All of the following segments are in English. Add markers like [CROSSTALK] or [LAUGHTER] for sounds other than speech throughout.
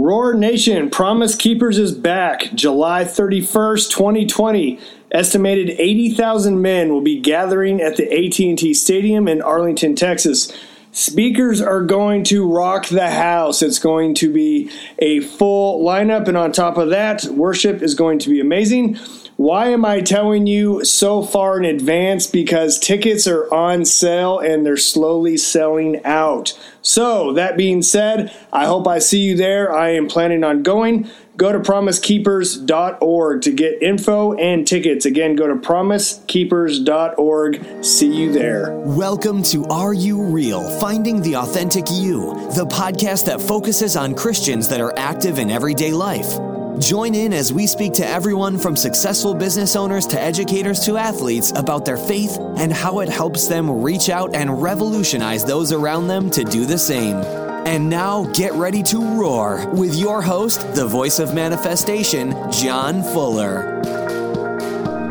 Roar Nation Promise Keepers is back July 31st, 2020. Estimated 80,000 men will be gathering at the AT&T Stadium in Arlington, Texas. Speakers are going to rock the house. It's going to be a full lineup and on top of that, worship is going to be amazing. Why am I telling you so far in advance? Because tickets are on sale and they're slowly selling out. So, that being said, I hope I see you there. I am planning on going. Go to promisekeepers.org to get info and tickets. Again, go to promisekeepers.org. See you there. Welcome to Are You Real? Finding the Authentic You, the podcast that focuses on Christians that are active in everyday life. Join in as we speak to everyone from successful business owners to educators to athletes about their faith and how it helps them reach out and revolutionize those around them to do the same. And now get ready to roar with your host, the voice of manifestation, John Fuller.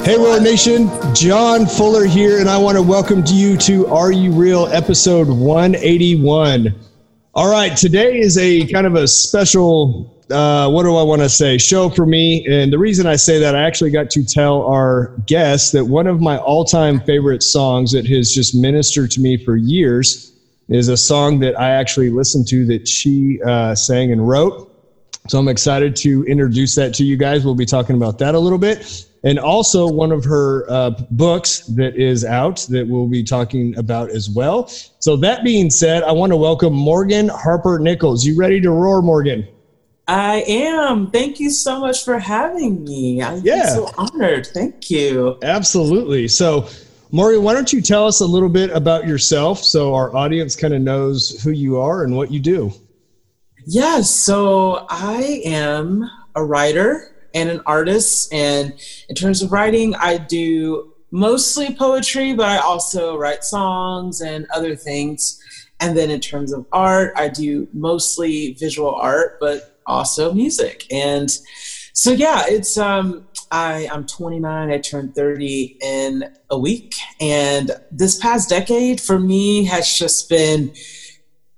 Hey, Roar Nation, John Fuller here, and I want to welcome you to Are You Real episode 181. All right, today is a kind of a special uh, what do I want to say? Show for me. And the reason I say that, I actually got to tell our guest that one of my all time favorite songs that has just ministered to me for years is a song that I actually listened to that she uh, sang and wrote. So I'm excited to introduce that to you guys. We'll be talking about that a little bit. And also one of her uh, books that is out that we'll be talking about as well. So that being said, I want to welcome Morgan Harper Nichols. You ready to roar, Morgan? I am. Thank you so much for having me. I'm yeah. so honored. Thank you. Absolutely. So, Morgan, why don't you tell us a little bit about yourself so our audience kind of knows who you are and what you do? Yes. So, I am a writer and an artist. And in terms of writing, I do mostly poetry, but I also write songs and other things. And then in terms of art, I do mostly visual art, but also music. And so yeah, it's um I, I'm 29, I turned 30 in a week. And this past decade for me has just been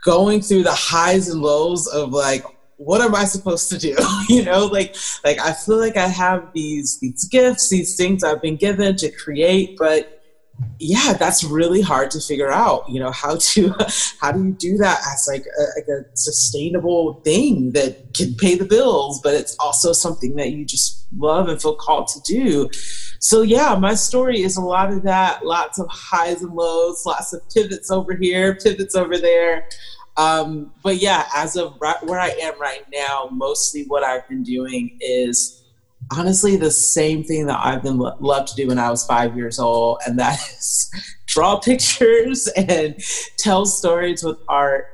going through the highs and lows of like, what am I supposed to do? [LAUGHS] you know, like like I feel like I have these these gifts, these things I've been given to create, but yeah that's really hard to figure out you know how to [LAUGHS] how do you do that as like a, like a sustainable thing that can pay the bills but it's also something that you just love and feel called to do. So yeah my story is a lot of that lots of highs and lows lots of pivots over here pivots over there. Um, but yeah as of right where i am right now mostly what i've been doing is honestly the same thing that I've been lo- loved to do when I was five years old, and that [LAUGHS] is draw pictures [LAUGHS] and tell stories with art.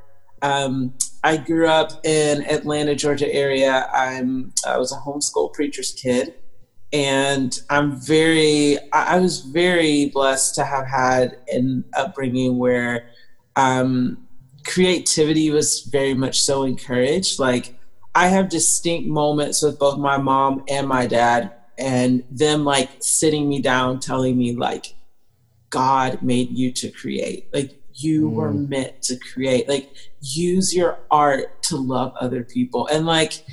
Um, I grew up in Atlanta, Georgia area. I'm I was a homeschool preacher's kid, and I'm very I, I was very blessed to have had an upbringing where um, creativity was very much so encouraged. Like I have distinct moments with both my mom and my dad, and them like sitting me down, telling me like, God made you to create. Like you mm. were meant to create. Like use your art to love other people. And like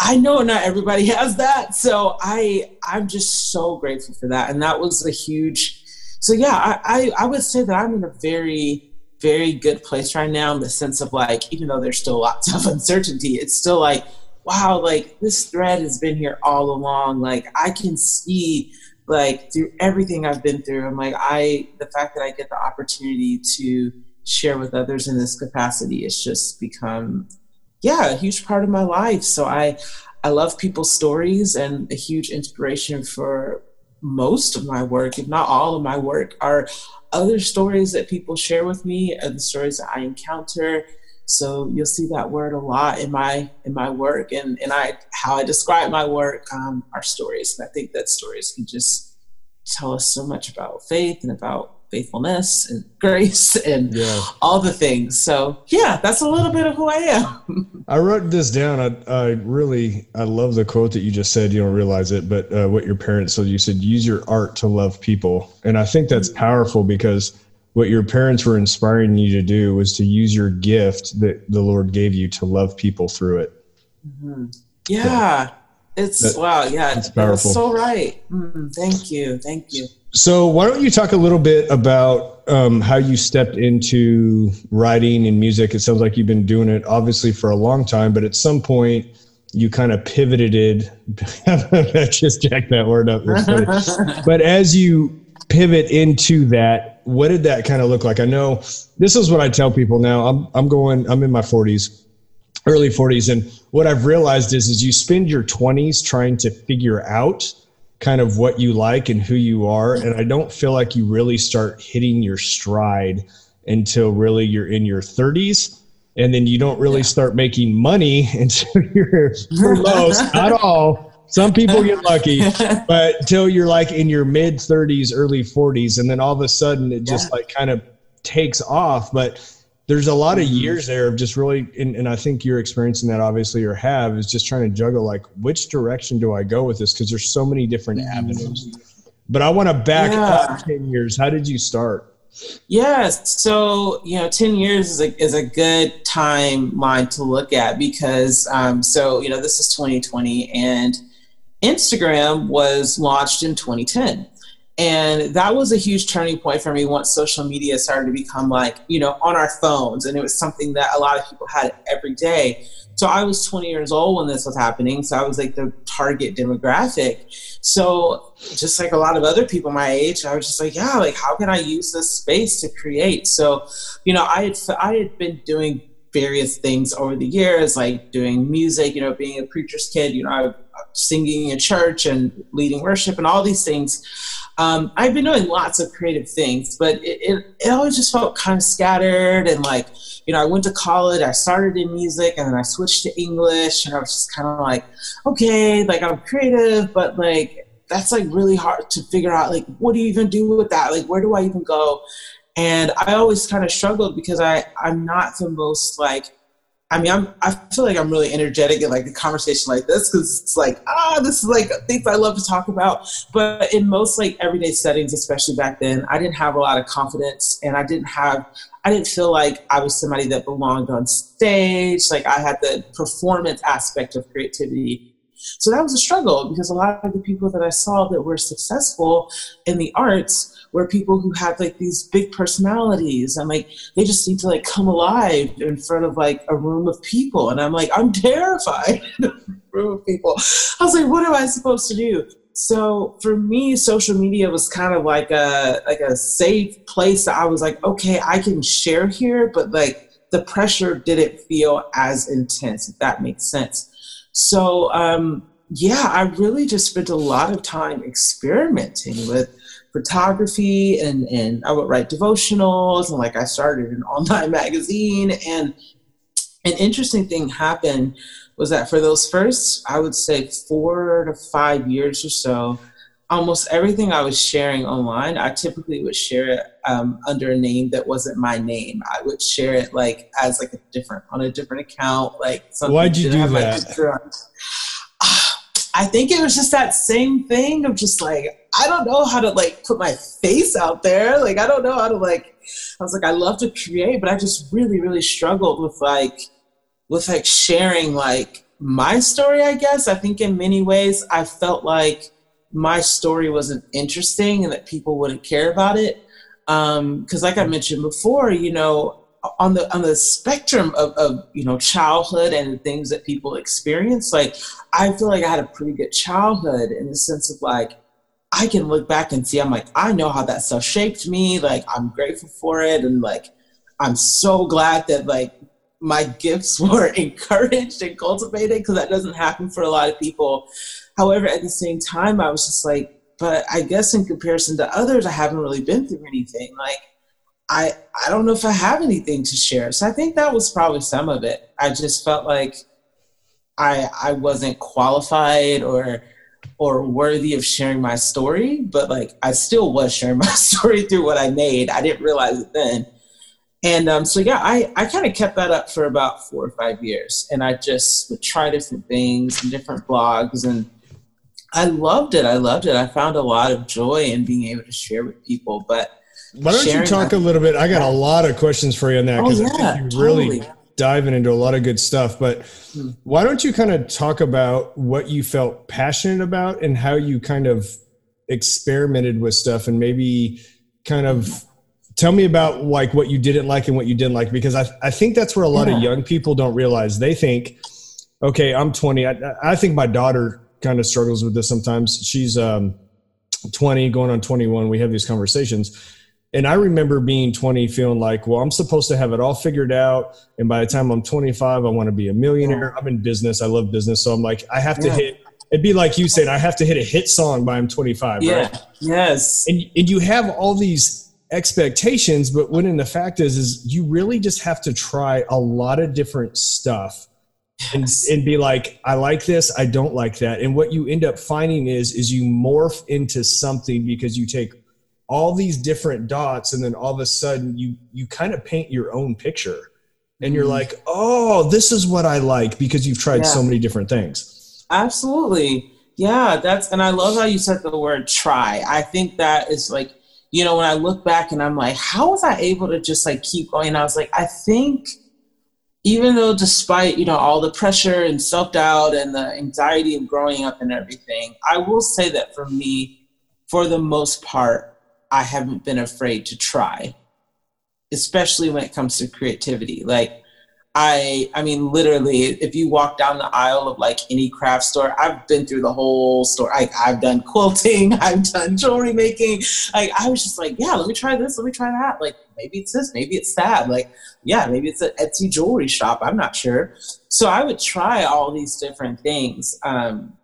I know not everybody [LAUGHS] has that. So I I'm just so grateful for that. And that was a huge so yeah, I, I, I would say that I'm in a very very good place right now in the sense of like, even though there's still lots [LAUGHS] of uncertainty, it's still like, wow, like this thread has been here all along. Like I can see like through everything I've been through. I'm like, I the fact that I get the opportunity to share with others in this capacity has just become yeah, a huge part of my life. So I I love people's stories and a huge inspiration for most of my work, if not all of my work, are other stories that people share with me and the stories that I encounter. So you'll see that word a lot in my in my work and, and I how I describe my work um, are stories. And I think that stories can just tell us so much about faith and about faithfulness and [LAUGHS] grace and yeah. all the things. So yeah, that's a little bit of who I am. [LAUGHS] I wrote this down. I, I really I love the quote that you just said. You don't realize it, but uh, what your parents said. You said use your art to love people, and I think that's powerful because what your parents were inspiring you to do was to use your gift that the Lord gave you to love people through it. Mm-hmm. Yeah. So, it's that, wow, yeah, it's powerful. so right. Mm, thank you, thank you. So, why don't you talk a little bit about um, how you stepped into writing and music? It sounds like you've been doing it obviously for a long time, but at some point you kind of pivoted. [LAUGHS] just jack that word up. [LAUGHS] but as you pivot into that, what did that kind of look like? I know this is what I tell people now. I'm I'm going. I'm in my 40s early 40s and what i've realized is is you spend your 20s trying to figure out kind of what you like and who you are. And i don't feel like you really start hitting your stride until really you're in your 30s and then you don't really yeah. start making money [LAUGHS] until you're for most [LAUGHS] not all. Some people get lucky [LAUGHS] but until you're like in your mid 30s early 40s and then all of a sudden it just yeah. like kind of takes off. But there's a lot of mm-hmm. years there of just really and, and, i think you're experiencing that obviously or have is just trying to juggle like which direction do i go with this because there's so many different mm-hmm. avenues but i want to back yeah. up 10 years how did you start yes so you know 10 years is a, is a good timeline to look at because um, so you know this is 2020 and instagram was launched in 2010 and that was a huge turning point for me once social media started to become like, you know, on our phones. And it was something that a lot of people had every day. So I was 20 years old when this was happening. So I was like the target demographic. So just like a lot of other people my age, I was just like, yeah, like how can I use this space to create? So, you know, I had, I had been doing various things over the years, like doing music, you know, being a preacher's kid, you know, I, singing in church and leading worship and all these things. Um, I've been doing lots of creative things, but it, it, it, always just felt kind of scattered. And like, you know, I went to college, I started in music, and then I switched to English, and I was just kind of like, okay, like I'm creative, but like, that's like really hard to figure out. Like, what do you even do with that? Like, where do I even go? And I always kind of struggled because I, I'm not the most like, I mean, I'm, I feel like I'm really energetic in like a conversation like this because it's like, ah, this is like things I love to talk about. But in most like everyday settings, especially back then, I didn't have a lot of confidence and I didn't have, I didn't feel like I was somebody that belonged on stage. Like I had the performance aspect of creativity so that was a struggle because a lot of the people that I saw that were successful in the arts were people who have like these big personalities and like they just need to like come alive in front of like a room of people. And i'm like i'm terrified [LAUGHS] room of people. I was like what am i supposed to do? So for me social media was kind of like a like a safe place that i was like okay i can share here but like the pressure didn't feel as intense if that makes sense. So um yeah i really just spent a lot of time experimenting with photography and, and I would write devotionals and like I started an [LAUGHS] online magazine. And an interesting thing happened was that for those first I would say four to five years or so almost everything I was sharing online I typically would share it um, under a name that wasn't my name. I would share it like as like a different on a different account like why'd you do that I think it was just that same thing of just like, I don't know how to like put my face out there. Like, I don't know how to like, I was like, I love to create, but I just really, really struggled with like, with like sharing like my story, I guess. I think in many ways I felt like my story wasn't interesting and that people wouldn't care about it. Um, cause like I mentioned before, you know, on the on the spectrum of, of you know childhood and things that people experience like i feel like i had a pretty good childhood in the sense of like i can look back and see i'm like i know how that stuff shaped me like i'm grateful for it and like i'm so glad that like my gifts [LAUGHS] were encouraged and cultivated because that doesn't happen for a lot of people. However at the same time i was just like but i guess in comparison to others i haven't really been through anything like I I don't know if I have anything to share. So I think that was probably some of it. I just felt like I I wasn't qualified or or worthy of sharing my story, but like I still was sharing [LAUGHS] my story through what I made. I didn't realize it then. And um, so yeah, I, I kind of kept that up for about four or five years, and I just would try different things and different blogs, and I loved it. I loved it. I found a lot of joy in being able to share with people, but why don't you talk a little bit? I got a lot of questions for you on that because oh, yeah, I think you really, totally. diving into a lot of good stuff, but why don't you kind of talk about what you felt passionate about and how you kind of experimented with stuff and maybe kind of tell me about like what you didn't like and what you didn't like because I, I think that's where a lot yeah. of young people don't realize. They think okay i'm 20 i, I think my daughter kind of struggles with this sometimes. She's um, 20 going on 21 we have these conversations and I remember being 20 feeling like, well, I'm supposed to have it all figured out. And by the time I'm 25, I want to be a millionaire. I'm in business. I love business. So I'm like, I have to yeah. hit, it'd be like you said, I have to hit a hit song by I'm 25. Yeah. Right? Yes. And, and you have all these expectations, but when in the fact is, is you really just have to try a lot of different stuff. Yes. And, and be like, I like this, I don't like that. And what you end up finding is, is you morph into something because you take all these different dots and then all of a sudden you you kind of paint your own picture. And you're mm-hmm. like oh this is what i like because you've tried yeah. so many different things. Absolutely. Yeah that's and i love how you said the word try. I think that is like you know when i look back and i'm like how was i able to just like keep going? I was like i think even though despite you know all the pressure and self-doubt and the anxiety of growing up and everything i will say that for me for the most part I haven't been afraid to try, especially when it comes to creativity. Like, I, I mean, literally, if you walk down the aisle of like any craft store, I've been through the whole store. I, I've done quilting, [LAUGHS] I've done jewelry making. Like, I was just like, yeah, let me try this, let me try that. Like, maybe it's this, maybe it's that. Like, yeah, maybe it's an Etsy jewelry shop. I'm not sure. So I would try all these different things. Um,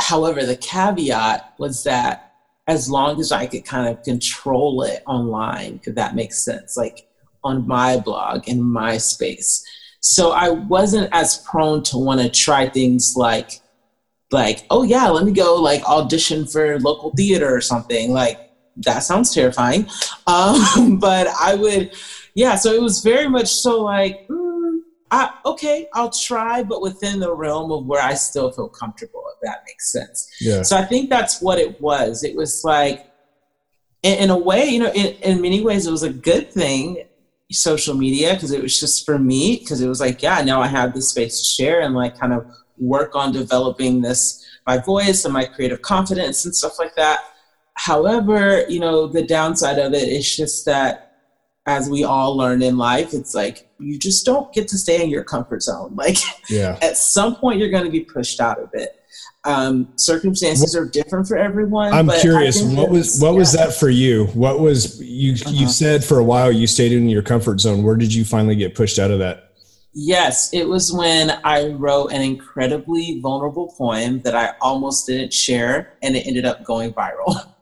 however, the caveat was that as long as I could kind of control it online, if that makes sense, like on my blog in my space. So I wasn't as prone to want to try things like, like, oh yeah, let me go like audition for local theater or something. Like that sounds terrifying. [LAUGHS] Um, but I would, yeah. So it was very much so like, mm, I, okay, I'll try, but within the realm of where I still feel comfortable, if that makes sense. Yeah. So I think that's what it was. It was like, in, in a way, you know, in, in many ways, it was a good thing, social media, because it was just for me, because it was like, yeah, now I have this space to share and like kind of work on developing this, my voice and my creative confidence and stuff like that. However, you know, the downside of it is just that as we all learn in life, it's like you just don't get to stay in your comfort zone. [LAUGHS] Like yeah. at some point you're going to be pushed out of it. Um, circumstances are different for everyone. I'm curious, what was what yeah. was that for you? What was you uh-huh. you said for a while you stayed in your comfort zone. Where did you finally get pushed out of that? Yes, it was when I wrote an incredibly vulnerable poem that I almost didn't share and it ended up going viral.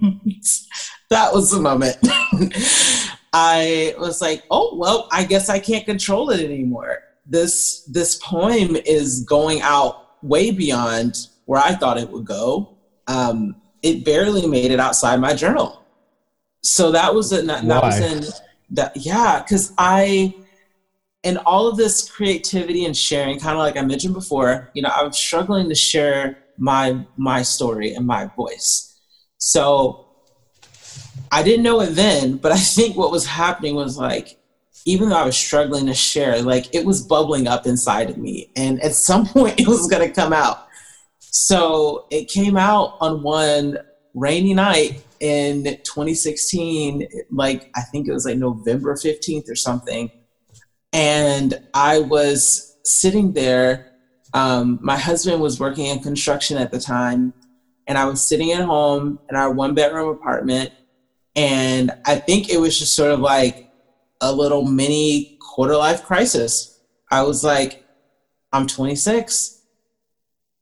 [LAUGHS] [LAUGHS] that was the moment. [LAUGHS] I was like, oh well, I guess I can't control it anymore. This this poem is going out way beyond where I thought it would go. Um, it barely made it outside my journal. So that was a, that Why? was in that yeah, because I and all of this creativity and sharing, kind of like I mentioned before, you know, I was struggling to share my my story and my voice. So I didn't know it then, but I think what was happening was like, even though I was struggling to share, like it was bubbling up inside of me. And at some [LAUGHS] point, it was going to come out. So it came out on one rainy night in 2016, like I think it was like November 15th or something. And I was sitting there. Um, my husband was working in construction at the time, and I was sitting at home in our one bedroom apartment and I think it was just sort of like a little mini quarter life crisis. I was like, I'm 26.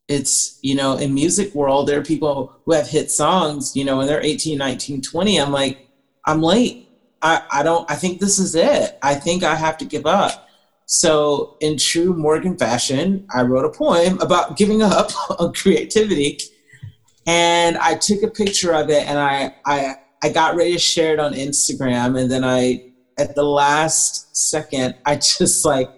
It's, you know, in music world, there are people who have hit songs, you know, when they're 18, 19, 20. I'm like, I'm late. I, I don't, I think this is it. I think I have to give up. So, in true Morgan fashion, I wrote a poem about giving up [LAUGHS] on creativity. And I took a picture of it and I, I I got ready to share it on Instagram, and then I, at the last second, [LAUGHS] I just like,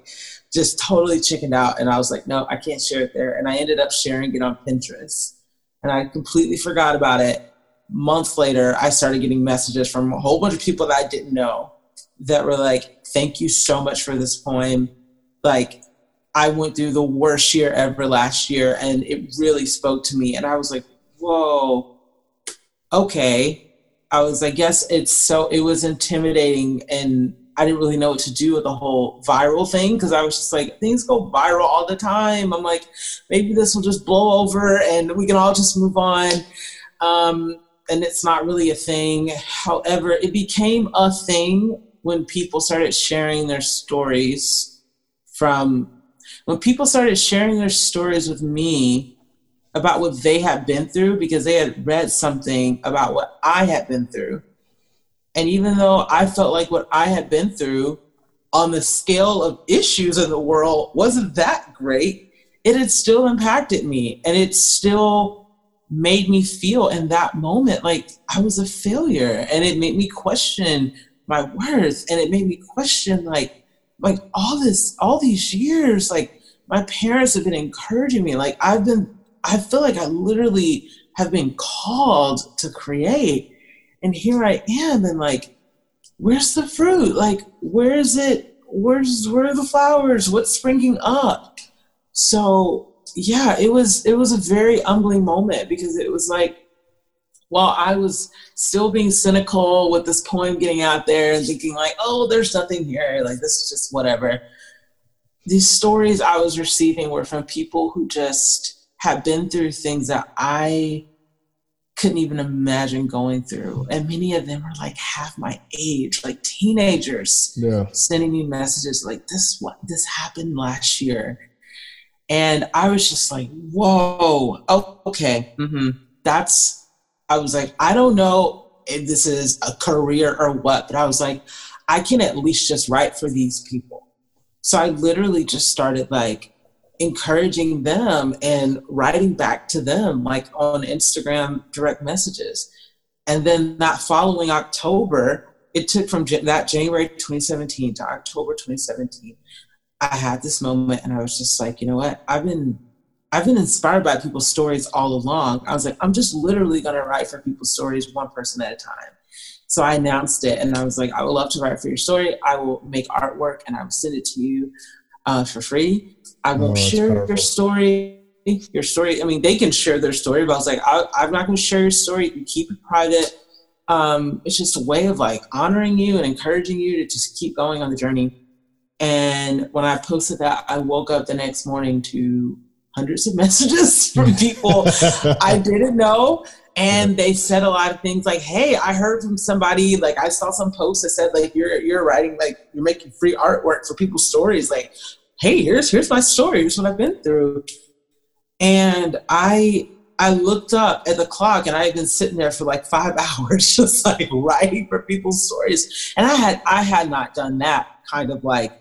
just totally chickened out, and I was like, no, I can't share it there, and I ended up sharing it on Pinterest, and I completely forgot about it. Months later, I started getting messages from a whole bunch of people that I didn't know, that were like, thank you so much for this poem. Like, I went through the worst year ever last year, and it really spoke to me. And I was like, whoa, okay. I was, I guess it's so, it was intimidating, and I didn't really know what to do with the whole viral thing because I was just like, things go viral all the time. I'm like, maybe this will just blow over and we can all just move on. Um, and it's not really a thing. However, it became a thing when people started sharing their stories from when people started sharing their stories with me about what they had been through because they had read something about what I had been through. And even though I felt like what I had been through on the scale of issues in the world wasn't that great, it had still impacted me and it still made me feel in that moment like I was a failure and it made me question my worth and it made me question like like all this all these years like my parents have been encouraging me like I've been I feel like I literally have been called to create and here I am and like where's the fruit? Like where is it? Where's where are the flowers? What's springing up? So yeah, it was it was a very humbling moment because it was like while I was still being cynical with this poem getting out there and thinking like, oh, there's nothing here, like this is just whatever. These stories I was receiving were from people who just had been through things that I couldn't even imagine going through. And many of them are like half my age, like teenagers, yeah. sending me messages like this what this happened last year and I was just like, whoa, oh, okay. Mm-hmm. That's, I was like, I don't know if this is a career or what, but I was like, I can at least just write for these people. So I literally just started like encouraging them and writing back to them, like on Instagram direct messages. And then that following October, it took from that January 2017 to October 2017 I had this moment and I was just like, you know what? I've been I've been inspired by people's stories all along. I was like, I'm just literally gonna write for people's stories one person at a time. So I announced it and I was like, I would love to write for your story. I will make artwork and I will send it to you uh, for free. I won't oh, share your story. Your story. I mean, they can share their story, but I was like, I, am not going to share your story. You keep it private. Um, it's just a way of like honoring you and encouraging you to just keep going on the journey. And when I posted that, I woke up the next morning to hundreds of [LAUGHS] messages from people [LAUGHS] I didn't know. And they said a lot of things like, "Hey, I heard from somebody. Like, I saw some post that said like you're you're writing like you're making free artwork for people's stories. Like, hey, here's here's my story. Here's what I've been through." And I I looked up at the clock and I had been sitting there for like five [LAUGHS] hours, just like writing for people's stories. And I had I had not done that kind of like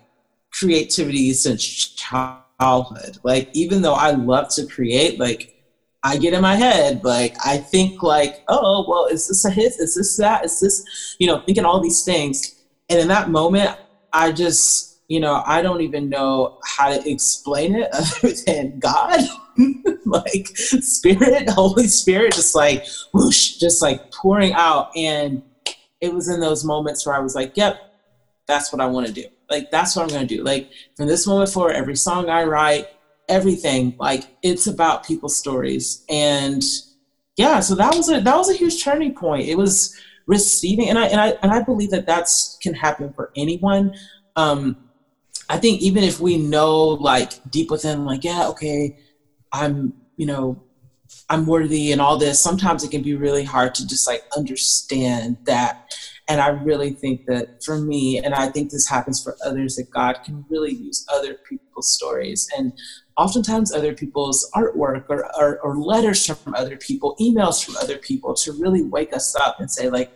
creativity since childhood. Like even though I love to create, like I get in my head, like I think like, oh well, is this a hit? Is this that? Is this you know thinking all these things? And in that moment, I just you know I don't even know how to explain it [LAUGHS] other than God. [LAUGHS] like spirit holy spirit just like whoosh just like pouring out and it was in those moments where i was like yep that's what i want to do like that's what I'm gonna do. Like from this moment forward, every song I write, everything, like it's about people's stories. And yeah, so that was a that was a huge turning point. It was receiving, and I and I and I believe that that's can happen for anyone. Um, I think even if we know like deep within, like yeah, okay, I'm you know I'm worthy and all this. Sometimes it can be really hard to just like understand that and I really think that for me, and I think this happens for others, that God can really use other people's stories and oftentimes other people's artwork or, or, or letters from other people, emails from other people to really wake us up and say, like,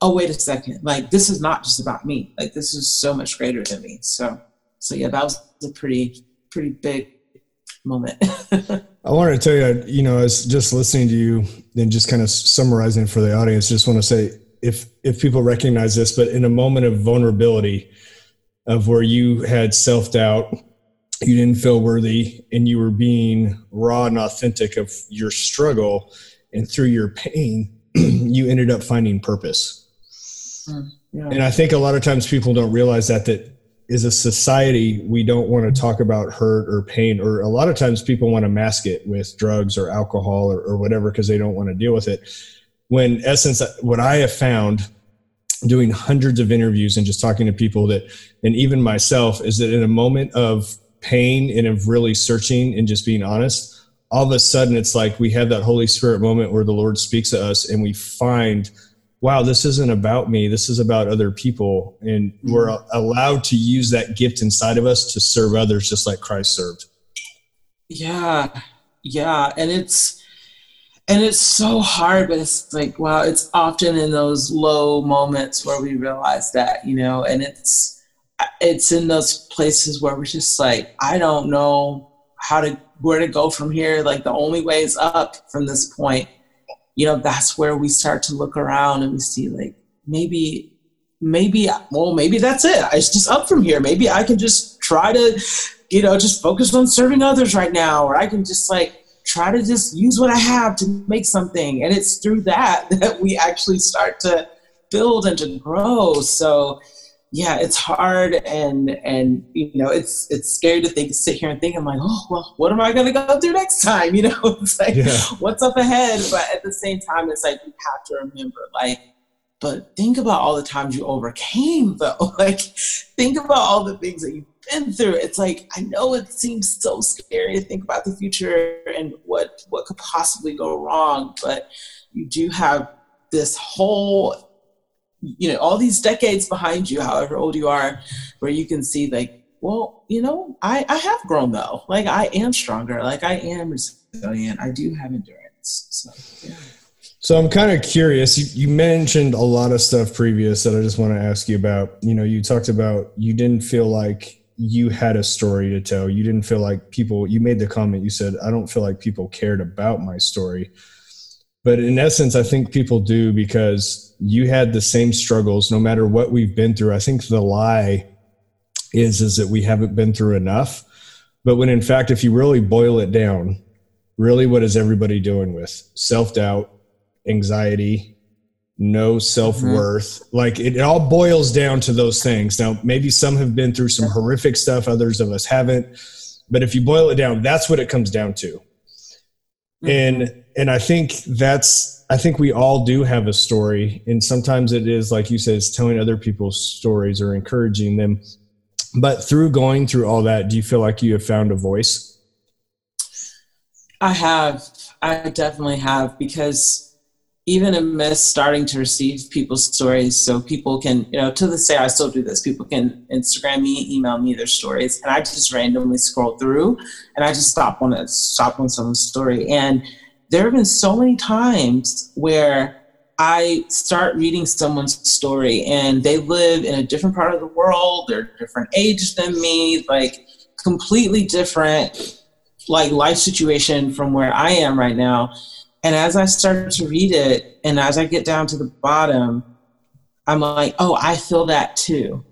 oh, wait a second, like, this is not just about me. Like, this is so much greater than me. So, so yeah, that was a pretty, pretty big moment. [LAUGHS] I wanted to tell you, you know, as just listening to you and just kind of summarizing for the audience, just want to say if if people recognize this, but in a moment of vulnerability, of where you had self doubt, you didn't feel worthy, and you were being raw and authentic of your struggle, and through your pain, [CLEARS THROAT] you ended up finding purpose. Mm. Yeah. And I think a lot of times people don't realize that that as a society we don't want to talk about hurt or pain or a lot of times people want to mask it with drugs or alcohol or, or whatever because they don't want to deal with it. When essence, what I have found doing hundreds of interviews and just talking to people that, and even myself, is that in a moment of pain and of really searching and just being honest, all of a sudden it's like we have that Holy Spirit moment where the Lord speaks to us and we find, wow, this isn't about me. This is about other people. And mm-hmm. we're allowed to use that gift inside of us to serve others just like Christ served. Yeah. Yeah. And it's, and it's so hard, but it's like, wow, it's often in those low moments where we realize that, you know, and it's, it's in those places where we're just like, I don't know how to where to go from here like the only way is up from this point you know that's where we start to look around and we see like maybe maybe well maybe that's it. It's just up from here. Maybe i can just try to you know just focus on serving others right now or i can just like try to just use what i have to make something. And it's through that [LAUGHS] that we actually start to build and to grow. So yeah, it's hard and and you know it's it's scary to think sit here and think I'm like oh well what am I gonna go do next time? [LAUGHS] You know it's like yeah. what's up ahead? But at the same time it's like you have to remember like but think about all the times you overcame though. [LAUGHS] Like think about all the things that you've been through. It's like I know it seems so scary to think about the future and what what could possibly go wrong but you do have this whole you know all these decades behind you however old you are where you can see like well you know i i have grown though. Like i am stronger. Like i am resilient. I do have endurance. So yeah. So i'm kind of curious. You, you mentioned a lot of stuff previous that i just want to ask you about. You know you talked about you didn't feel like you had a story to tell. You didn't feel like people you made the comment you said i don't feel like people cared about my story but in essence i think people do because you had the same struggles no matter what we've been through. I think the lie is is that we haven't been through enough. But when in fact if you really boil it down, really what is everybody doing with? Self-doubt, anxiety, no self-worth. Mm-hmm. Like it, it all boils down to those things. Now maybe some have been through some horrific stuff, others of us haven't. But if you boil it down, that's what it comes down to. Mm-hmm. And and I think that's I think we all do have a story, and sometimes it is like you said, it's telling other people's stories or encouraging them. But through going through all that, do you feel like you have found a voice? I have. I definitely have because even amidst starting to receive people's stories, so people can, you know, to this day, I still do this. People can Instagram me, email me their stories, and I just randomly scroll through, and I just stop on a stop on someone's story, and there have been so many times where I start reading someone's story and they live in a different part of the world, they're different age than me, like completely different like life situation from where I am right now. And as I start to read it and as I get down to the bottom, I'm like, oh, I feel that too.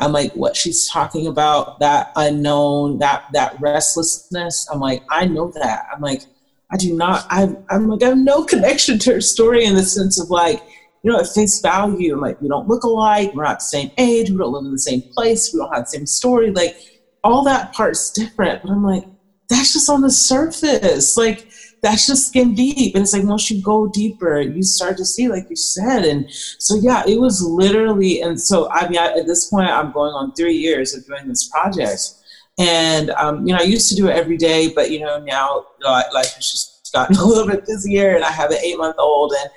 I'm like, what she's talking about, that unknown, that that restlessness. I'm like, I know that. I'm like, I do not, I, I'm like, I have no [LAUGHS] connection to her story in the sense of like, you know, at face value, I'm like, we don't look alike, we're not the same age, we don't live in the same place, we don't have the same story. Like, all that part's different. But I'm like, that's just on the surface. Like, that's just skin deep. And it's like, once you go deeper, you start to see, like you said. And so, yeah, it was literally, and so, I mean, I, at this point, I'm going on three years of doing this project and, um, you know, I used to do it every day, but, you know, now life has just gotten [LAUGHS] a little bit busier and I have an eight month old. And,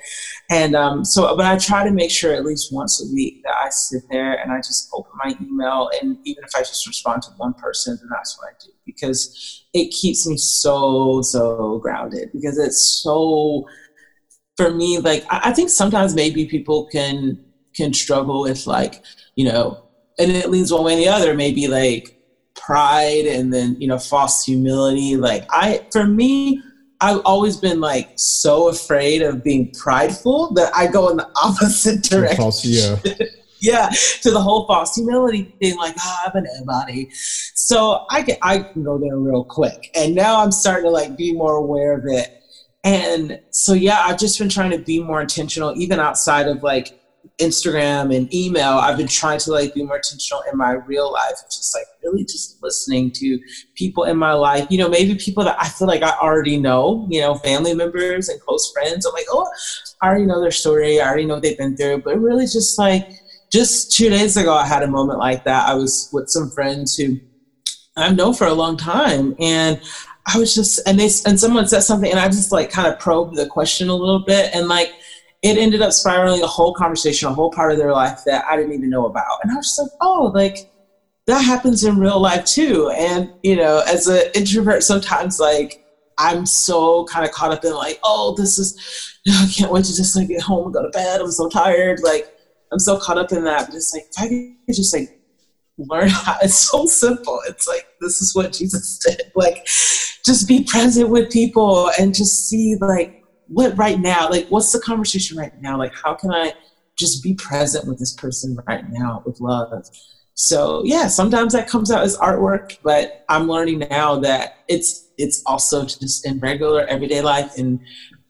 and um, so, but I try to make sure at least once a week that I sit there and I just open my email. And even if I just respond to one person, then that's what I do because it keeps me so, so grounded because it's so, for me, like, I, I think sometimes maybe people can, can struggle with like, you know, and it leans one way or the other, maybe like, pride and then you know false humility like i for me i've always been like so afraid of being prideful that i go in the [LAUGHS] opposite direction false, yeah. [LAUGHS] Yeah to the whole false humility thing like oh, i'm an nobody so i can i can go there real quick. And now i'm starting to like be more aware of it. And so yeah i've just been trying to be more intentional even outside of like Instagram and email, I've been trying to like be more intentional in my real life. Just like really just listening to people in my life. You know, maybe people that I feel like I already know. You know, family members and close friends. I'm like, oh, I already know their story. I already know what they've been through. But really, just like just two days ago, I had a moment like that. I was with some friends who I've known for a long time, and I was just and they and someone said something, and I just like kind of probed the question a little bit, and like it ended up spiraling a whole conversation, a whole part of their life that I didn't even know about. And I was just like, oh, like that happens in real life too. And, you know, as an introvert, sometimes like I'm so kind of caught up in like, oh, this is, [SIGHS] I can't wait to just like get home and go to bed. I'm so tired. Like, I'm so caught up in that. But it's like, I could just like learn [LAUGHS] how, it's so simple. It's like, this is what Jesus did. Like, just be present with people and just see like, what right now like what's the conversation right now? Like how can i just be present with this person right now with love? So yeah sometimes that comes out as artwork but i'm learning now that it's it's also just in regular everyday life in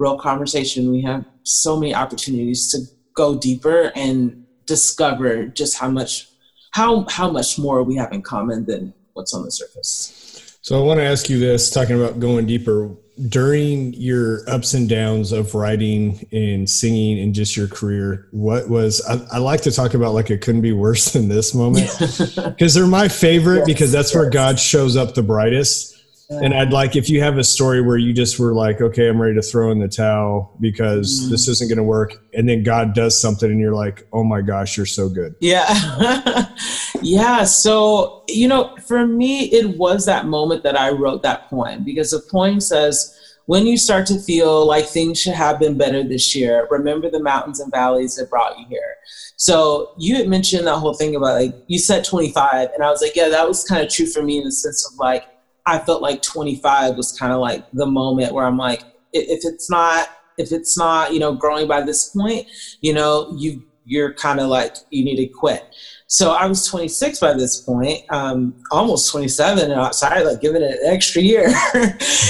real conversation. We have so many opportunities to go deeper and discover just how much how how much more we have in common than what's on the surface. So i want to ask you this talking about going deeper during your ups and downs of writing and singing and just your career what was I, I like to talk about like it couldn't be worse than this moment [LAUGHS] because they're my favorite yes, because that's yes. where god shows up the brightest and I'd like if you have a story where you just were like, okay, I'm ready to throw in the towel because mm. this isn't going to work, and then God does something, and you're like, oh my gosh, you're so good. Yeah, [LAUGHS] yeah. So you know, for me, it was that moment that I wrote that poem because the poem says. When you start to feel like things should have been better this year, remember the mountains and valleys that brought you here. So you had mentioned that whole thing about like you said 25, and I was like, yeah, that was kind of true for me in the sense of like I felt like 25 was kind of like the moment where I'm like, if it's not, if it's not, you know, growing by this point, you know, you you're kind of like you need to quit. So I was 26 by this point, um, almost 27, and I was sorry, like giving it an extra year. [LAUGHS]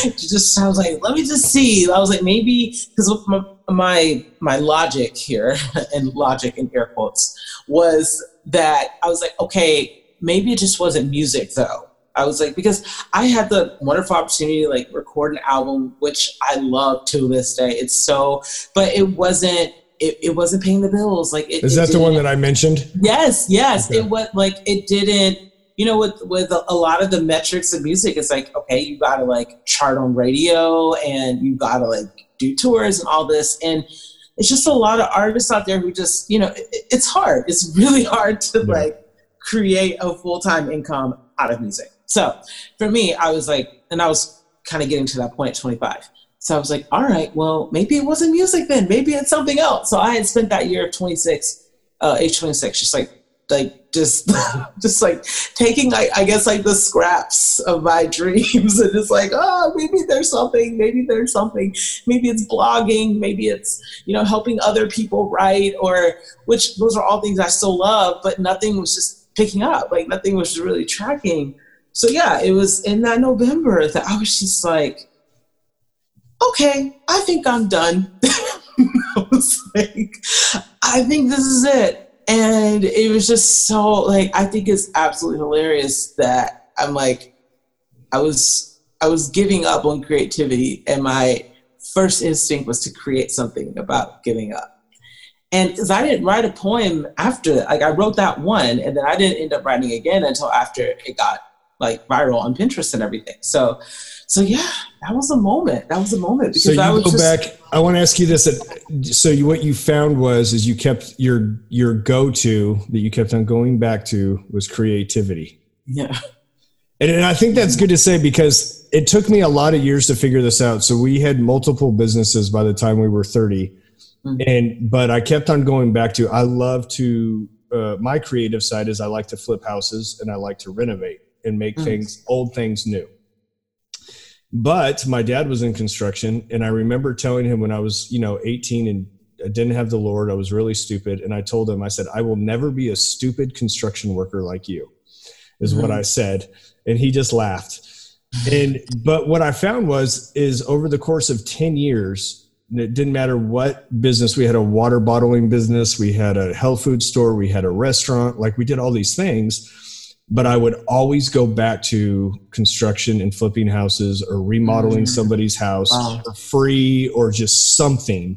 just sounds like let me just see. I was like maybe because my, my my logic here [LAUGHS] and logic in air quotes was that I was like okay maybe it just wasn't music though I was like, because I had the wonderful opportunity to like record an album, which I love to this day. It's so, but it wasn't, it, it wasn't paying the bills. Like, it, is that the one that I mentioned? Yes, yes. Okay. It was like, it didn't, you know, with, with a, a lot of the metrics of music, it's like, okay, you got to like chart on radio and you got to like do tours and all this. And it's just a lot of artists out there who just, you know, it, it's hard. It's really [LAUGHS] hard to yeah. like create a full time income out of music. So for me, I was like, and I was kind of getting to that point at 25. So I was like, all right, well, maybe it wasn't music then. Maybe it's something else. So I had spent that year of 26, uh, age 26, just like, like just, [LAUGHS] just like taking, like, I guess, like the scraps of my [LAUGHS] dreams and just like, oh, maybe there's something, maybe there's something, maybe it's blogging, maybe it's, you know, helping other people write or, which those are all things I still love, but nothing was just picking up. Like nothing was really tracking so yeah, it was in that November that I was just like, okay, I think I'm done. [LAUGHS] I was like, I think this is it. And it was just so like I think it's absolutely hilarious that I'm like I was I was giving up on creativity and my first instinct was to create something about giving up. And because I didn't write a poem after like I wrote that one and then I didn't end up writing again until after it got like viral on Pinterest and everything. So, so yeah, that was a moment. That was a moment because so I was go just, back. I want to ask you this. So you, what you found was, is you kept your your go to that you kept on going back to was creativity. Yeah. And, and I think that's good to say because it took me a lot of years to figure this out. So we had multiple businesses by the time we were 30. Mm-hmm. And, but I kept on going back to, I love to, uh, my creative side is I like to flip houses and I like to renovate and make mm. things old things new but my dad was in construction and i remember telling him when i was you know 18 and I didn't have the lord i was really stupid and i told him i said i will never be a stupid construction worker like you is mm-hmm. what i said and he just laughed and but what i found was is over the course of 10 years it didn't matter what business we had a water bottling business we had a health food store we had a restaurant like we did all these things but i would always go back to construction and flipping houses or remodeling mm. somebody's house wow. for free or just something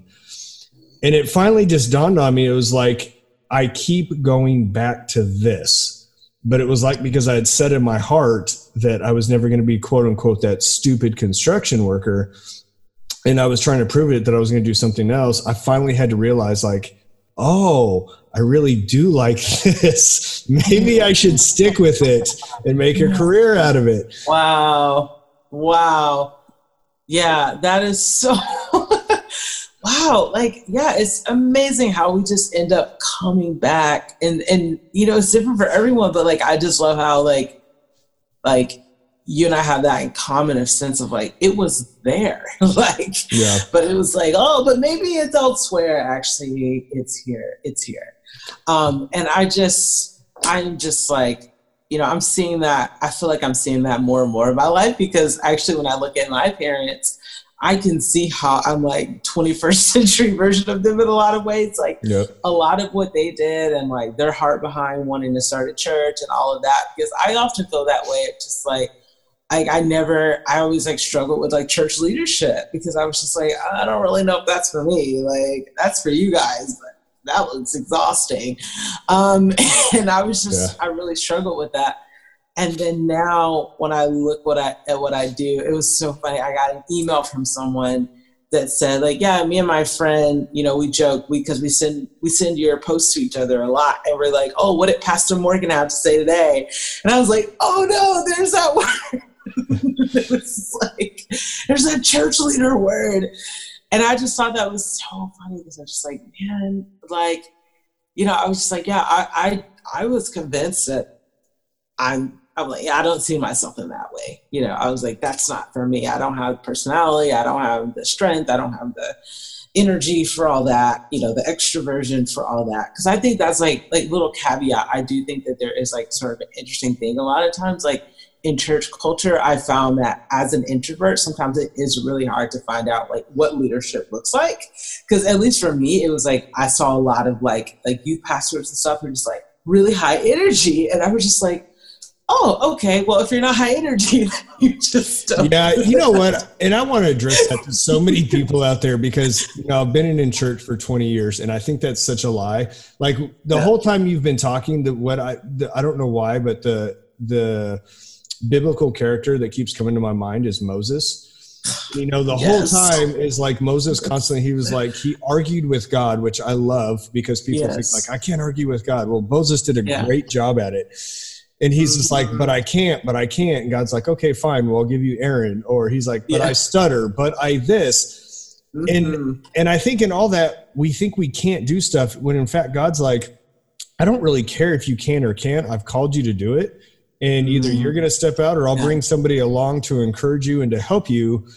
and it finally just dawned on me it was like i keep going back to this but it was like because i had said in my heart that i was never going to be quote unquote that stupid construction worker and I was trying to prove it that I was going to do something else, I finally had to realize like, oh, I really do like [LAUGHS] this. Maybe I should stick with it and make a career out of it. Wow. Wow. Yeah, that is so [LAUGHS] wow. Like, yeah, it's amazing how we just end up coming back and and you know, it's different for everyone, but like I just love how like like you and I have that in common a sense of like it was there. [LAUGHS] like yeah. but it was like, oh, but maybe it's elsewhere. Actually, it's here. It's here. Um, and I just I'm just like, you know, I'm seeing that I feel like I'm seeing that more and more in my life because actually when I look at my parents, I can see how I'm like 21st [LAUGHS] century version of them in a lot of ways. Like yep. a lot of what they did and like their heart behind wanting to start a church and all of that. Because I often feel that way. Just like like I never, I always like struggled with like church leadership because I was just like, I don't really know if that's for me. Like that's for you guys, but that looks exhausting. Um, [LAUGHS] and I was just, yeah. I really struggled with that. And then now when I look what I at what I do, it was so funny. I got an email from someone that said like, yeah, me and my friend, you know, we joke because we, we send we send your posts to each other a lot, and we're like, oh, what did Pastor Morgan have to say today? And I was like, oh no, there's that word. [LAUGHS] it was like there's that church leader word and i just thought that was so funny because i was just like man like you know i was just like yeah i i, I was convinced that i'm i'm like yeah, i don't see myself in that way. You know i was like that's not for me. I don't have personality. I don't have the strength. I don't have the energy for all that you know the extroversion for all that. Because i think that's like like little caveat. I do think that there is like sort of an interesting thing a lot of times like in church culture, I found that as an introvert, sometimes it is really hard to find out like what leadership looks like. Because at least for me, it was like I saw a lot of like like youth pastors and stuff who are just like really high energy, and I was just like, oh, okay. Well, if you're not high energy, [LAUGHS] you just don't. Yeah, [LAUGHS] you know what? And I want to address that to so many people out there because you know I've been in church for 20 years, and I think that's such a lie. Like the yeah. whole time you've been talking, the what I the, I don't know why, but the the biblical character that keeps coming to my mind is Moses. You know, the yes. whole time is like Moses constantly, he was like, he argued with God, which I love because people yes. think, like, I can't argue with God. Well, Moses did a yeah. great job at it. And he's just like, but I can't, but I can't. And God's like, okay, fine. Well, I'll give you Aaron. Or he's like, but yeah. I stutter, but I this. Mm-hmm. And and I think in all that we think we can't do stuff when in fact God's like, I don't really care if you can or can't. I've called you to do it and either you're going to step out or I'll yeah. bring somebody along to encourage you and to help you.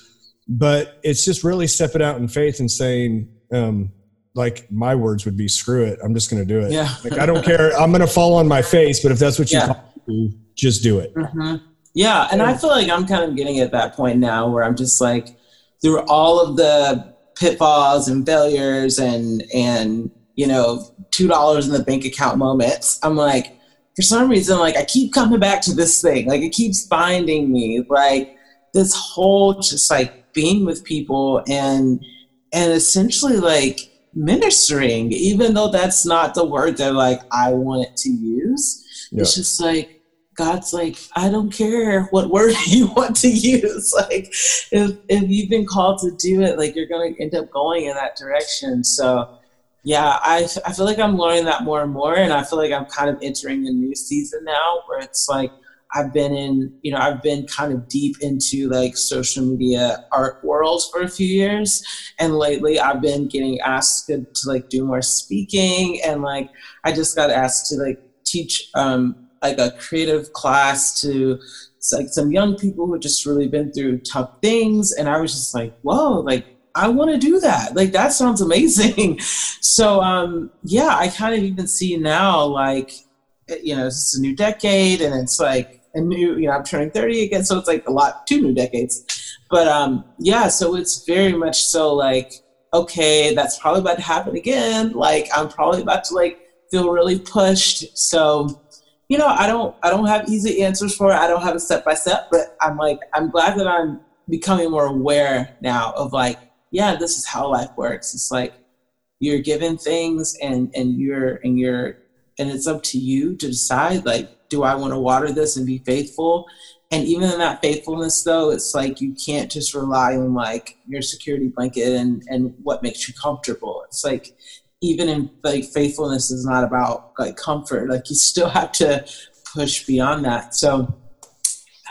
But it's just really stepping out in faith and saying, um, like my words would be, screw it. I'm just going to do it. Yeah. like, I don't care. I'm going to fall on my face, but if that's what you yeah. do, just do it. Mm-hmm. Yeah. And I feel like I'm kind of getting at that point now where I'm just like, through all of the pitfalls and failures and, and, you know, $2 in the bank account moments, I'm like, for some reason, like I keep coming back to this thing. Like it keeps finding me. Like this whole just like being with people and and essentially like ministering, even though that's not the word that like I wanted to use. It's just like God's like, I don't care what word [LAUGHS] you want to use. Like, if if you've been called to do it, like you're gonna end up going in that direction. So yeah, I, I feel like I'm learning that more and more. And I feel like I'm kind of entering a new season now where it's like I've been in, you know, I've been kind of deep into like social media art world for a few years. And lately I've been getting asked to, to like do more speaking. And like I just got asked to like teach um, like a creative class to like some young people who just really been through tough things. And I was just like, whoa, like I want to do that. Like that sounds amazing. [LAUGHS] so um, yeah, I kind of even see now like you know it's a new decade and it's like a new you know I'm turning 30 again, so it's like a lot two new decades. But um, yeah, so it's very much so like okay, that's probably about to happen again. Like I'm probably about to like feel really pushed. So, you know, I don't I don't have easy answers for it. I don't have a step by step, but I'm like I'm glad that I'm becoming more aware now of like, yeah, this is how life works. It's like you're given things and and you're and you're and it's up to you to decide like do I want to water this and be faithful? And even in that faithfulness though, it's like you can't just rely on like your security blanket and, and what makes you comfortable. It's like even in like faithfulness is not about like comfort. Like you still have to push beyond that. So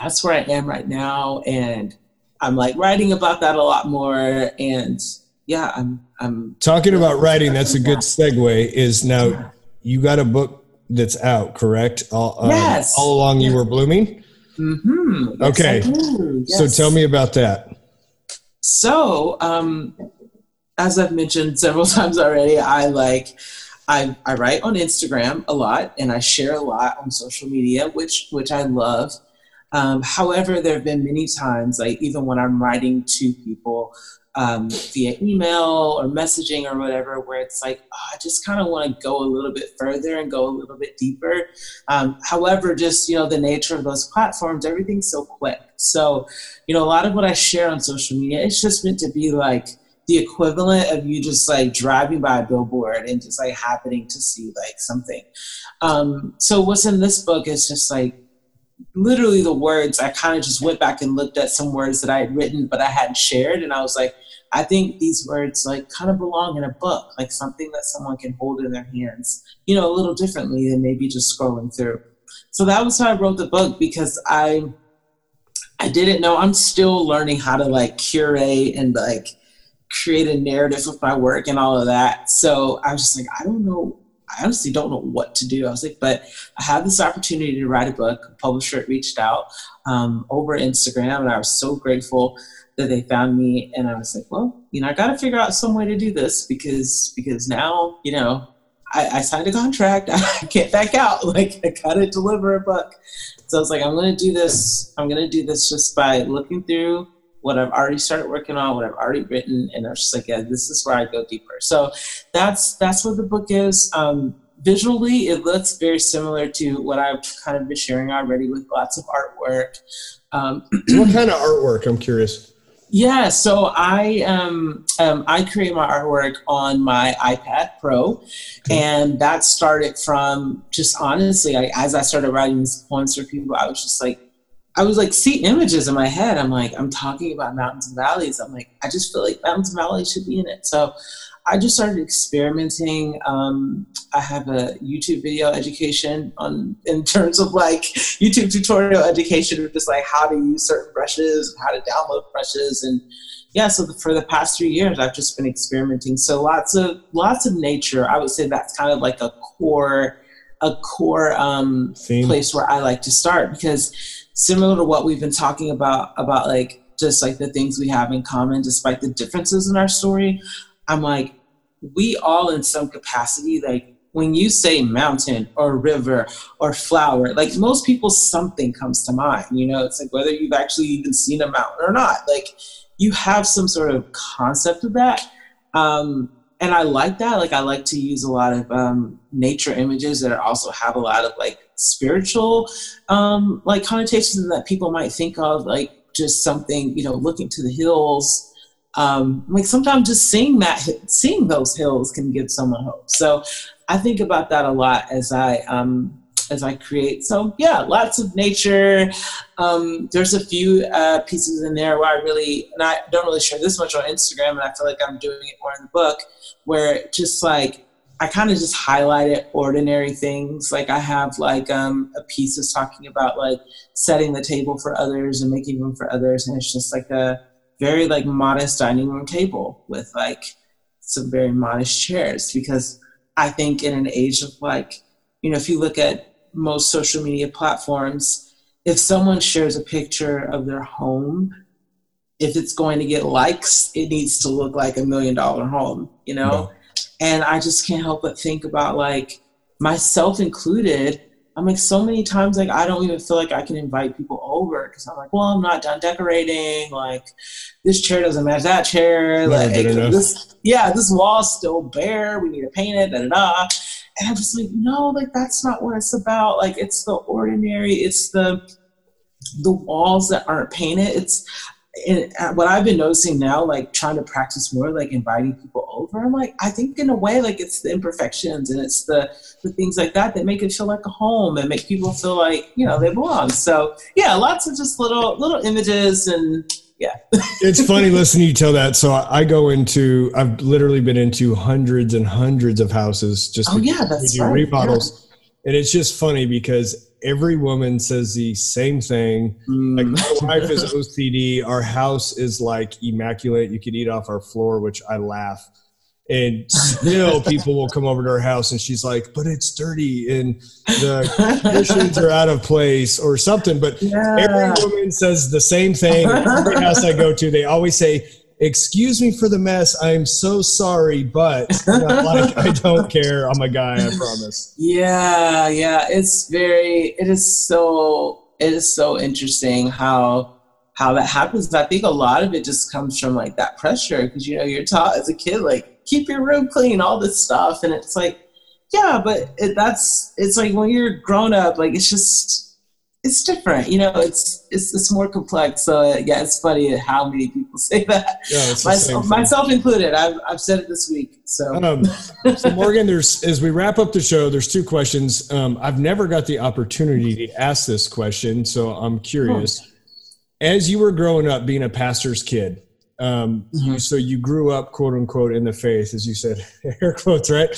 that's where I am right now. And I'm like writing about that a lot more. And yeah, I'm I'm talking about writing, that's a good segue, is now you got a book that's out, correct? All, uh, yes. all along you were blooming. Mm-hmm. Yes, okay. Yes. So tell me about that. So, um, as I've mentioned several [LAUGHS] times already, I like I, I write on Instagram a lot and I share a lot on social media, which which I love. Um, however, there have been many times, like even when I'm writing to people um, via email or messaging or whatever, where it's like, oh, I just kind of want to go a little bit further and go a little bit deeper. Um, however, just, you know, the nature of those platforms, everything's so quick. So, you know, a lot of what I share on social media, it's just meant to be like, the equivalent of you just like driving by a billboard and just like happening to see like something. Um, so what's in this book is just like literally the words. I kind of just went back and looked at some words that I had written but I hadn't shared, and I was like, I think these words like kind of belong in a book, like something that someone can hold in their hands, you know, a little differently than maybe just scrolling through. So that was how I wrote the book because I I didn't know I'm still learning how to like curate and like create a narrative with my work and all of that. So I was just like, I don't know. I honestly don't know what to do. I was like, but I have this opportunity to write a book. A publisher reached out um, over Instagram, and I was so grateful that they found me and I was like, well, you know, I got to figure out some way to do this because because now, you know, I, I signed a contract. [LAUGHS] I can't back out. [LAUGHS] Like I got to deliver a book. So I was like, I'm going to do this. I'm going to do this just by looking through what I've already started working on, what I've already written, and I was just like, yeah, this is where I go deeper. So that's that's what the book is. Um, visually, it looks very similar to what I've kind of been sharing already with lots of artwork. Um, [CLEARS THROAT] what kind of artwork? I'm curious. Yeah, so I um, um, I create my artwork on my iPad Pro, and that started from just honestly, I, as I started writing these poems for people, I was just like, I was like, see images in my head. I'm like, I'm talking about mountains and valleys. I'm like, I just feel like mountains and valleys should be in it. So I just started experimenting. Um, I have a YouTube video education on in terms of like YouTube tutorial education of just like how to use certain brushes, how to download brushes, and yeah. So the, for the past three years, I've just been experimenting. So lots of lots of nature. I would say that's kind of like a core a core um, place where I like to start because similar to what we've been talking about about like just like the things we have in common despite the differences in our story i'm like we all in some capacity like when you say mountain or river or flower like most people something comes to mind you know? It's like whether you've actually even seen a mountain or not like you have some sort of concept of that um, and i like that like i like to use a lot of um, nature images that also have a lot of like spiritual um, like connotations that people might think of like just something you know looking to the hills. Um, like sometimes just seeing that seeing those hills can give someone hope. So i think about that a lot as i um, as i create. So yeah lots of nature. Um, there's a few uh, pieces in there where i really and i don't really share this much on instagram and i feel like i'm doing it more in the book where just like I kind of just highlighted ordinary things. Like I have like um, a piece that's talking about like setting the table for others and making room for others, and it's just like a very like modest dining room table with like some very modest chairs because I think in an age of like you know if you look at most social media platforms, if someone shares a picture of their home, if it's going to get likes, it needs to look like a million dollar home, you know. No and I just can't help but think about like myself included. I'm like so many times like I don't even feel like I can invite people over because I'm like, well, I'm not done decorating. Like this chair doesn't match that chair. like this, yeah, this wall's still bare. We need to paint it. Da da da. And I'm just like, no, like that's not what it's about. Like it's the ordinary. It's the the walls that aren't painted. It's and uh, what I've been noticing now, like trying to practice more, like inviting people over, I'm like, I think in a way, like it's the imperfections and it's the the things like that that make it feel like a home and make people feel like you know they belong. So yeah, lots of just little little images and yeah. [LAUGHS] it's funny listening to you tell that. So I go into, I've literally been into hundreds and hundreds of houses just oh yeah, that's right. remodels, yeah. and it's just funny because every woman says the same thing. Mm. Like my wife is [LAUGHS] OCD. Our house is like immaculate. You could eat off our floor, which I laugh. And still, [LAUGHS] people will come over to our house, and she's like, "But it's dirty, and the cushions are out of place, or something." But yeah. every woman says the same thing. Every house I go to, they always say, excuse me for the mess. I'm so sorry, but you know, [LAUGHS] like I don't care. I'm a guy. I promise. Yeah, yeah. It's very. It is so. It is so interesting how how that happens. I think a lot of it just comes from like that pressure because you know you're taught as a kid like keep your room clean, all this stuff, and it's like, yeah, but it, that's it's like when you're grown up, like it's just it's different. You know, it's it's it's more complex. So uh, yeah, it's funny how many people [LAUGHS] say that. Yeah, myself, myself included. I've I've said it this week. So, um, so Morgan, there's as we wrap up the show, there's two questions. Um, I've never got the opportunity to ask this question, so I'm curious. Oh. As you were growing up, being a pastor's kid, um, mm-hmm. you, so you grew up, quote unquote, in the faith, as you said, [LAUGHS] air quotes, right?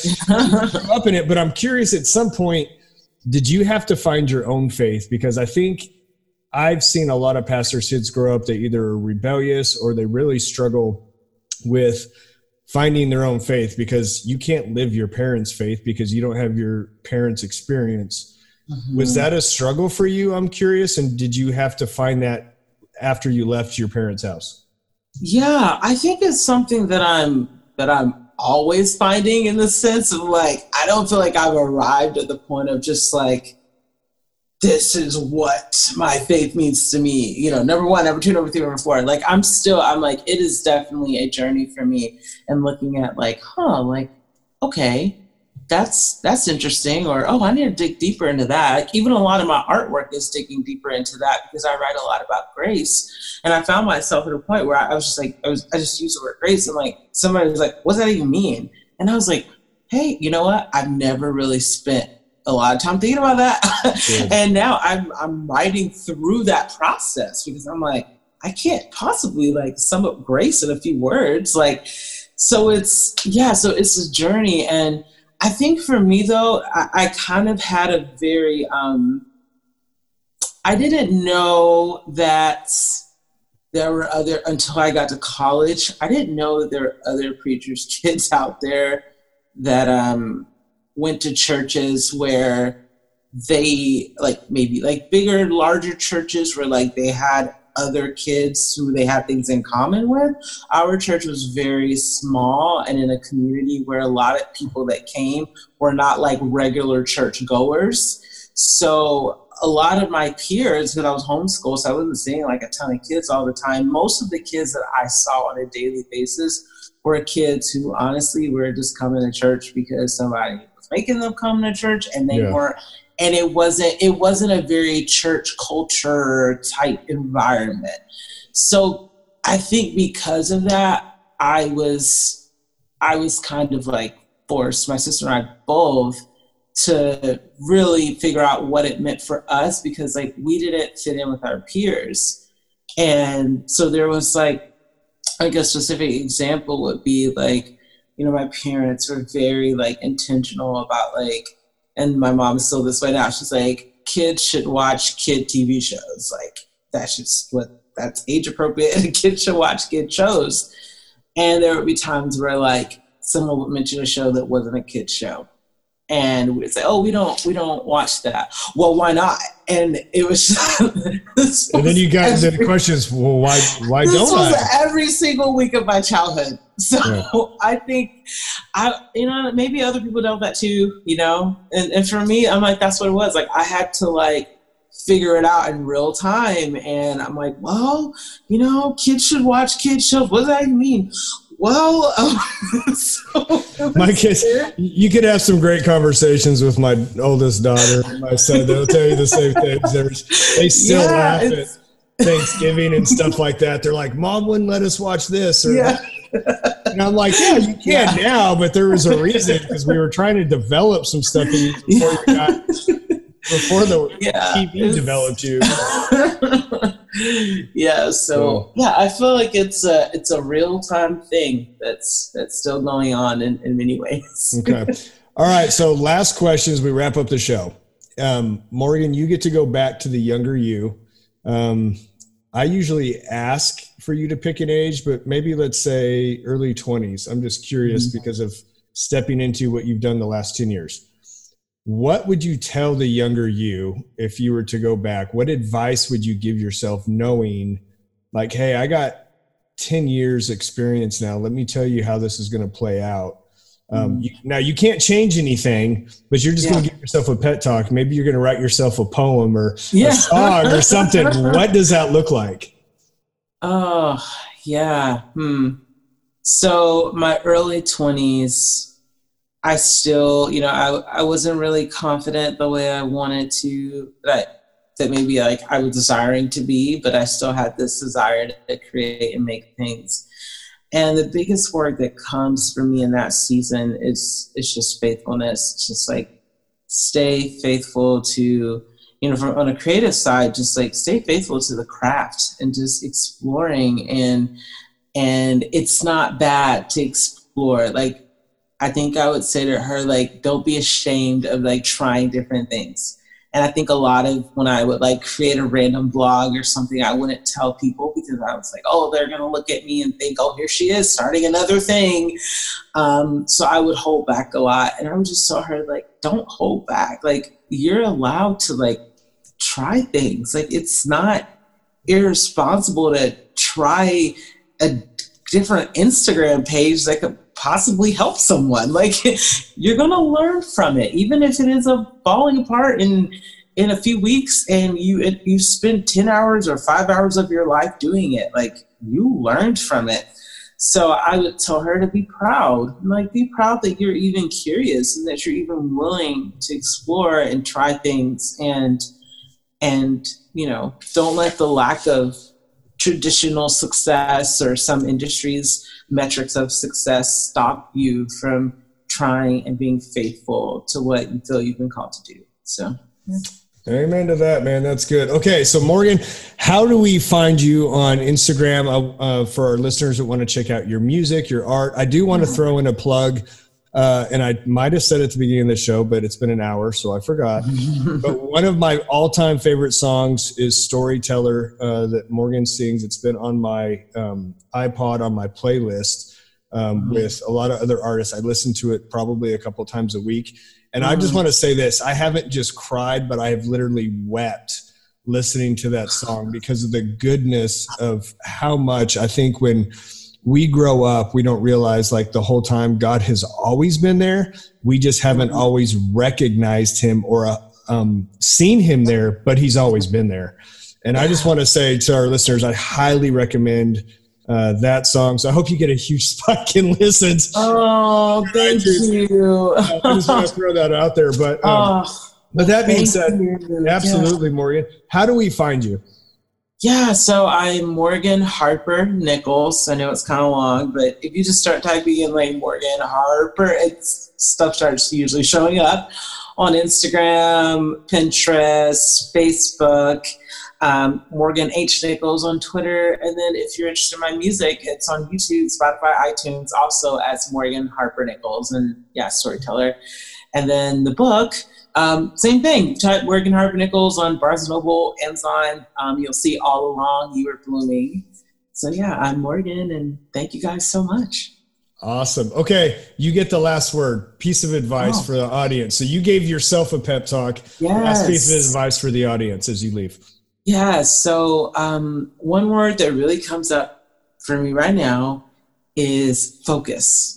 up in it, but I'm curious. At some point did you have to find your own faith? Because I think I've seen a lot of pastors' kids grow up, they either are rebellious or they really struggle with finding their own faith because you can't live your parents' faith because you don't have your parents' experience. Mm-hmm. Was that a struggle for you? I'm curious. And did you have to find that after you left your parents' house? Yeah, I think it's something that I'm that I'm always finding in the sense of like I don't feel like I've arrived at the point of just like this is what my faith means to me. You know, number one, number two, number three, number four. Like I'm still I'm like it is definitely a journey for me and looking at like, huh, like okay, that's that's interesting or oh i need to dig deeper into that. Like even a lot of my artwork is digging deeper into that because i write a lot about grace. And i found myself at a point where i, was just like i was i just used the word grace. And like somebody was like what does that even mean? And i was like hey you know what? I've never really spent a lot of time thinking about that. [LAUGHS] And now i'm i'm writing through that process because i'm like i can't possibly like sum up grace in a few words. Like so it's yeah so it's a journey. And I think for me though, I, I kind of had a very um, I didn't know that there were other until I got to college. I didn't know that there were other [LAUGHS] preachers' kids out there that um, went to churches where they like maybe like bigger, larger churches where like they had other kids who they had things in common with. Our church was very small and in a community where a lot of people that came were not like regular church goers. So a lot of my peers, because I was homeschooled, so I wasn't seeing like a ton of kids all the time. Most of the kids that I saw on a daily basis were kids who honestly were just coming to church because somebody was making them come to church and they yeah. weren't and it wasn't it wasn't a very church culture type environment. So i think because of that i was i was kind of like forced my sister and i both to really figure out what it meant for us because like we didn't fit in with our peers. And so there was like like a specific example would be like you know my parents were very like intentional about like and my mom's still this way now. She's like, kids should watch kid TV shows. Like that's just what that's age appropriate, [LAUGHS] and kids should watch kid shows. And there would be times where like someone would mention a show that wasn't a kid show, and we'd say, "Oh, we don't, we don't watch that." Well, why not? And it was. [LAUGHS] and then you got every, the questions. Well, why? Why this don't was I? Every single week of my childhood. [LAUGHS] So yeah. I think, I you know maybe other people know that too. You know, and and for me, I'm like that's what it was. Like I had to like figure it out in real time. And I'm like, well, you know, kids should watch kids shows. What does that mean? Well, um, [LAUGHS] so my kids, you could have some great conversations with my oldest daughter, my son. They'll tell you the same things. They still yeah, laugh at Thanksgiving and stuff like that. They're like, "Mom wouldn't let us watch this," or, yeah. and I'm like, "Yeah, you [LAUGHS] can yeah. now, but there was a reason because we were trying to develop some stuff before you got before the [LAUGHS] yeah, TV developed you." [LAUGHS] yeah so yeah i feel like it's a it's a real-time thing that's that's still going on in, in many ways. [LAUGHS] Okay. All right so last question as we wrap up the show. Um, morgan you get to go back to the younger you. Um, i usually ask for you to pick an age but maybe let's say early 20s i'm just curious mm-hmm. because of stepping into what you've done the last 10 years what would you tell the younger you if you were to go back? What advice would you give yourself knowing like, hey, I got 10 years experience now. Let me tell you how this is going to play out. Um, mm-hmm. you, now you can't change anything, but you're just yeah. going to give yourself a pet talk. Maybe you're going to write yourself a poem or yeah. a song or something. what does that look like? Oh, yeah. Hmm. So my early 20s, I still, you know, I, I wasn't really confident the way I wanted to, that, that maybe like I was desiring to be, but I still had this desire to create and make things. And the biggest word that comes for me in that season is, it's just faithfulness. Just like stay faithful to, you know, from on a creative side, just like stay faithful to the craft and just exploring and, and it's not bad to explore. Like I think I would say to her, like, don't be ashamed of like trying different things. And I think a lot of when I would like create a random blog or something, I wouldn't tell people because I was like, oh, they're going to look at me and think, oh, here she is starting another thing. Um, so I would hold back a lot. And I would just tell her, like, don't hold back. Like, you're allowed to like try things. Like, it's not irresponsible to try a different Instagram page that could possibly help someone. [LAUGHS] Like you're gonna learn from it, even if it is a falling apart in in a few weeks, and you you spend ten hours or five hours of your life doing it. Like you learned from it. So I would tell her to be proud. Like be proud that you're even curious and that you're even willing to explore and try things and and you know don't let the lack of traditional success or some industries metrics of success stop you from trying and being faithful to what you feel you've been called to do. So, yeah. Amen to that, man. That's good. Okay, so Morgan, how do we find you on Instagram uh, uh, for our listeners that want to check out your music, your art? I do want to throw in a plug uh, and I might have said at the beginning of the show, but it's been an hour, so I forgot. [LAUGHS] but one of my all-time favorite songs is "Storyteller" uh, that Morgan sings. It's been on my um, iPod on my playlist um, mm-hmm. with a lot of other artists. I listen to it probably a couple times a week, and mm-hmm. I just mm-hmm. want to say this: I haven't just cried, but I have literally wept listening to that song because of the goodness of how much I think when we grow up, we don't realize like the whole time God has always been there. We just haven't always recognized him or uh, um, seen him there, but he's always been there. And I just want to say to our listeners, I highly recommend uh, that song. So I hope you get a huge [LAUGHS] spike in listens. Oh, [LAUGHS] thank you. I just want to throw that out there. But, um, [LAUGHS] oh, but that being said, you. absolutely, yeah. Morgan. How do we find you? Yeah, so I'm Morgan Harper Nichols. I know it's kind of long, but if you just start typing in like Morgan Harper, it's stuff starts usually showing up on Instagram, Pinterest, Facebook, um, Morgan H Nichols on Twitter, and then if you're interested in my music, it's on YouTube, Spotify, iTunes, also as Morgan Harper Nichols, and yeah, storyteller. And then the book um, same thing. Type Morgan Harper Nichols on Barnes and Noble, Amazon. Um, you'll see all along you are blooming. So yeah, I'm Morgan, and thank you guys so much. Awesome. Okay, you get the last word. Piece of advice oh. for the audience. So you gave yourself a pep talk. Yes. Last piece of advice for the audience as you leave. Yeah. So um, one word that really comes up for me right now is focus.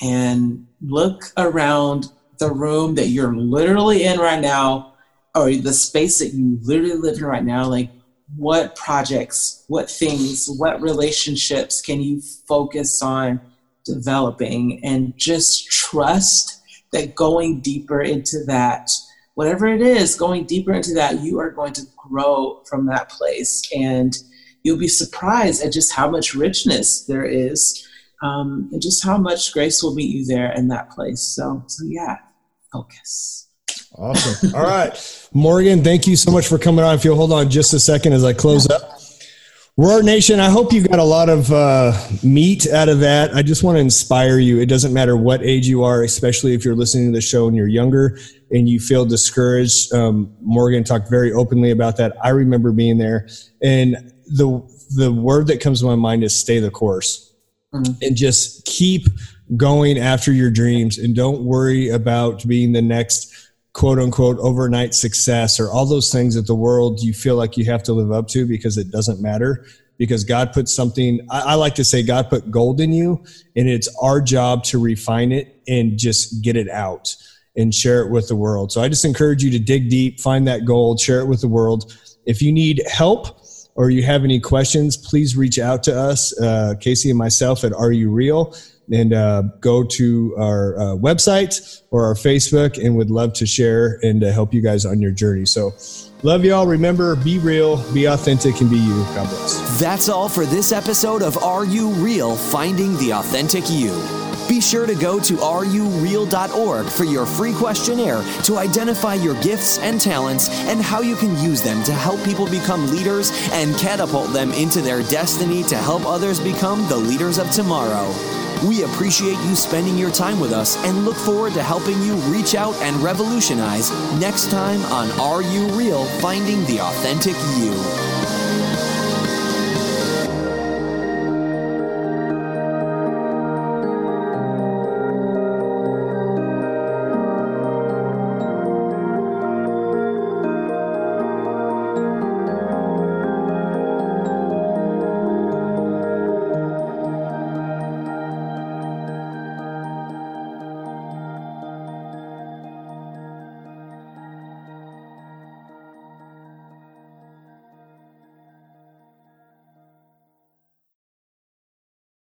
And look around the room that you're literally in right now, or the space that you literally live in right now. Like, what projects, what things, what relationships can you focus on? developing and just trust that going deeper into that whatever it is going deeper into that you are going to grow from that place and you'll be surprised at just how much richness there is um, and just how much grace will meet you there in that place so so yeah focus awesome all right morgan thank you so much for coming on if you'll hold on just a second as i close up Roar Nation, I hope you got a lot of uh, meat out of that. I just want to inspire you. It doesn't matter what age you are, especially if you're listening to the show and you're younger and you feel discouraged. Um, Morgan talked very openly about that. I remember being there, and the the word that comes to my mind is stay the course, mm-hmm. and just keep going after your dreams, and don't worry about being the next quote unquote overnight success or all those things that the world you feel like you have to live up to because it doesn't matter because God put something, I, like to say, God put gold in you, and it's our job to refine it and just get it out and share it with the world. So I just encourage you to dig deep, find that gold, share it with the world. If you need help or you have any questions, please reach out to us, uh, Casey and myself at Are You Real? And uh, go to our uh, website or our Facebook and would love to share and to help you guys on your journey. So, love y'all. Remember, be real, be authentic, and be you. God bless. That's all for this episode of Are You Real? Finding the Authentic You. Be sure to go to areyoureal.org for your free questionnaire to identify your gifts and talents and how you can use them to help people become leaders and catapult them into their destiny to help others become the leaders of tomorrow. We appreciate you spending your time with us and look forward to helping you reach out and revolutionize next time on Are You Real? Finding the Authentic You.